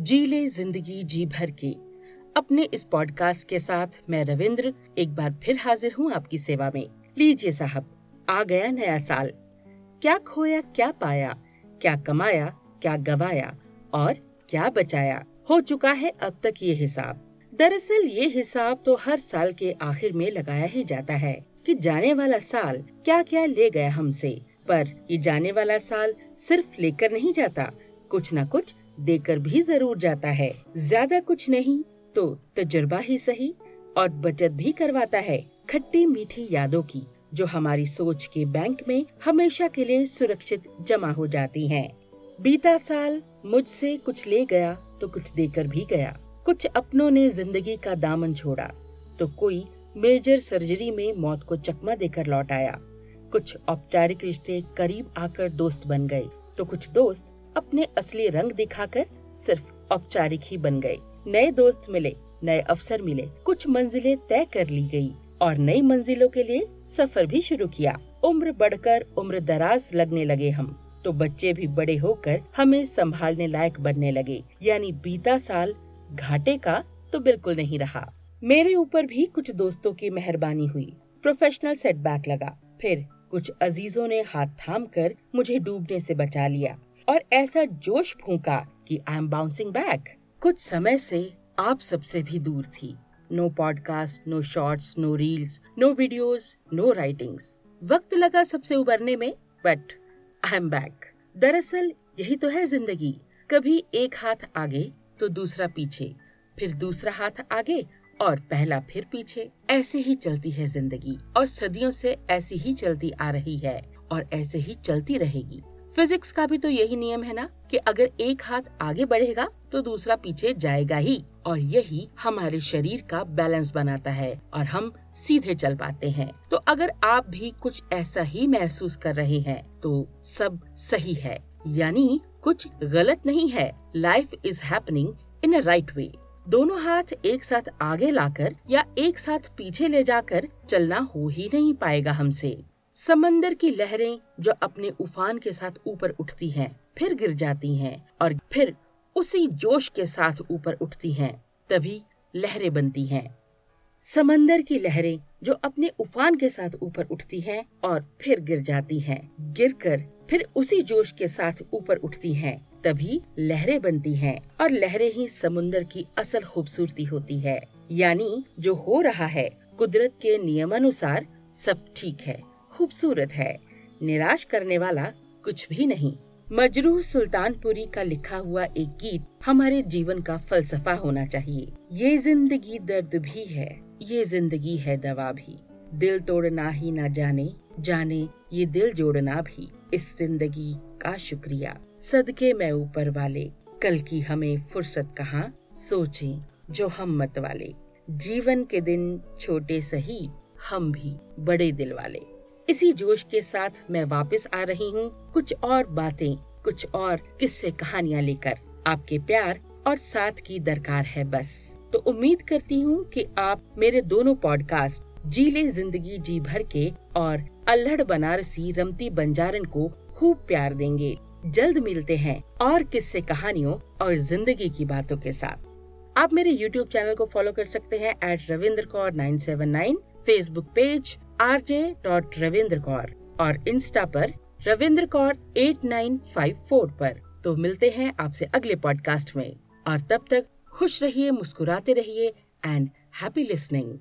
जी ले ज़िंदगी जी भर के। अपने इस पॉडकास्ट के साथ मैं रविंद्र, एक बार फिर हाजिर हूँ आपकी सेवा में। लीजिए साहब, आ गया नया साल। क्या खोया, क्या पाया, क्या कमाया, क्या गवाया और क्या बचाया? हो चुका है अब तक ये हिसाब। दरअसल ये हिसाब तो हर साल के आखिर में लगाया ही जाता है कि जाने वाला साल क्या क्या ले गया हमसे। पर ये जाने वाला साल सिर्फ़ लेकर नहीं जाता, कुछ न कुछ देकर भी ज़रूर जाता है। ज़्यादा कुछ नहीं तो तजुर्बा ही सही और बचत भी करवाता है। खट्टी मीठी यादों की, जो हमारी सोच के बैंक में हमेशा के लिए सुरक्षित जमा हो जाती हैं। बीता साल मुझसे कुछ ले गया तो कुछ देकर भी गया। कुछ अपनों ने ज़िंदगी का दामन छोड़ा तो कोई मेजर सर्जरी में मौत को चकमा देकर लौट आया। कुछ औपचारिक रिश्ते करीब आकर दोस्त बन गए तो कुछ दोस्त अपने असली रंग दिखाकर सिर्फ़ औपचारिक ही बन गए। नए दोस्त मिले, नए अवसर मिले, कुछ मंजिलें तय कर ली गई और नई मंजिलों के लिए सफ़र भी शुरू किया। उम्र बढ़कर उम्र दराज लगने लगे हम तो बच्चे भी बड़े होकर हमें संभालने लायक बनने लगे। यानी बीता साल घाटे का तो बिल्कुल नहीं रहा। मेरे ऊपर भी कुछ दोस्तों की मेहरबानी हुई। प्रोफेशनल सेटबैक लगा। फिर कुछ अजीजों ने हाथ थाम कर मुझे डूबने से बचा लिया। और ऐसा जोश फूका कि आई एम बाउंसिंग बैक कुछ समय से आप सबसे भी दूर थी। No podcast no shorts no reels no videos no writings वक्त लगा सबसे उबरने में बट आई एम बैक दरअसल, यही तो है ज़िंदगी। कभी एक हाथ आगे तो दूसरा पीछे, फिर दूसरा हाथ आगे, और पहला फिर पीछे। ऐसे ही चलती है ज़िंदगी, और सदियों से ऐसी ही चलती आ रही है, और ऐसे ही चलती रहेगी। फिजिक्स का भी तो यही नियम है ना, कि अगर एक हाथ आगे बढ़ेगा तो दूसरा पीछे जाएगा ही। और यही हमारे शरीर का बैलेंस बनाता है, और हम सीधे चल पाते हैं। तो अगर आप भी कुछ ऐसा ही महसूस कर रहे हैं तो सब सही है। यानी कुछ गलत नहीं है। Life is happening in a right way दोनों हाथ एक साथ आगे लाकर या एक साथ पीछे ले जाकर चलना हो ही नहीं पाएगा हमसे। समंदर की लहरें जो अपने उफान के साथ ऊपर उठती हैं, फिर गिर जाती हैं और फिर उसी जोश के साथ ऊपर उठती हैं, तभी लहरें बनती हैं। समंदर की लहरें जो अपने उफान के साथ ऊपर उठती हैं और फिर गिर जाती हैं, गिरकर फिर उसी जोश के साथ ऊपर उठती हैं, तभी लहरें बनती हैं और लहरें ही समुन्दर की असल खूबसूरती होती है यानी जो हो रहा है कुदरत के नियमानुसार सब ठीक है खूबसूरत है। निराश करने वाला कुछ भी नहीं। मजरूह सुल्तानपुरी का लिखा हुआ एक गीत हमारे जीवन का फलसफा होना चाहिए। ये ज़िंदगी दर्द भी है, ये ज़िंदगी है दवा भी। दिल तोड़ना ही ना जाने जाने ये दिल जोड़ना भी। इस ज़िंदगी का शुक्रिया। सदके मैं ऊपर वाले, कल की हमें फुर्सत कहाँ? सोचें, जो हम मत वाले। जीवन के दिन छोटे सही, हम भी बड़े दिल वाले। इसी जोश के साथ मैं वापस आ रही हूँ कुछ और बातें, कुछ और किस्से कहानियाँ लेकर। आपके प्यार और साथ की दरकार है बस। तो उम्मीद करती हूँ कि आप मेरे दोनों पॉडकास्ट जी ले ज़िंदगी जी भर के और अल्हड़ बनारसी रमती बंजारन को खूब प्यार देंगे। जल्द मिलते हैं और किस्से कहानियों और ज़िंदगी की बातों के साथ। आप मेरे YouTube चैनल को फॉलो कर सकते हैं at Ravindra Kaur nine seven nine Facebook page R J dot Ravindra Kaur और इंस्टा पर Ravindra Kaur at nine five four पर। तो मिलते हैं आपसे अगले पॉडकास्ट में। और तब तक खुश रहिए, मुस्कुराते रहिए एंड हैप्पी लिसनिंग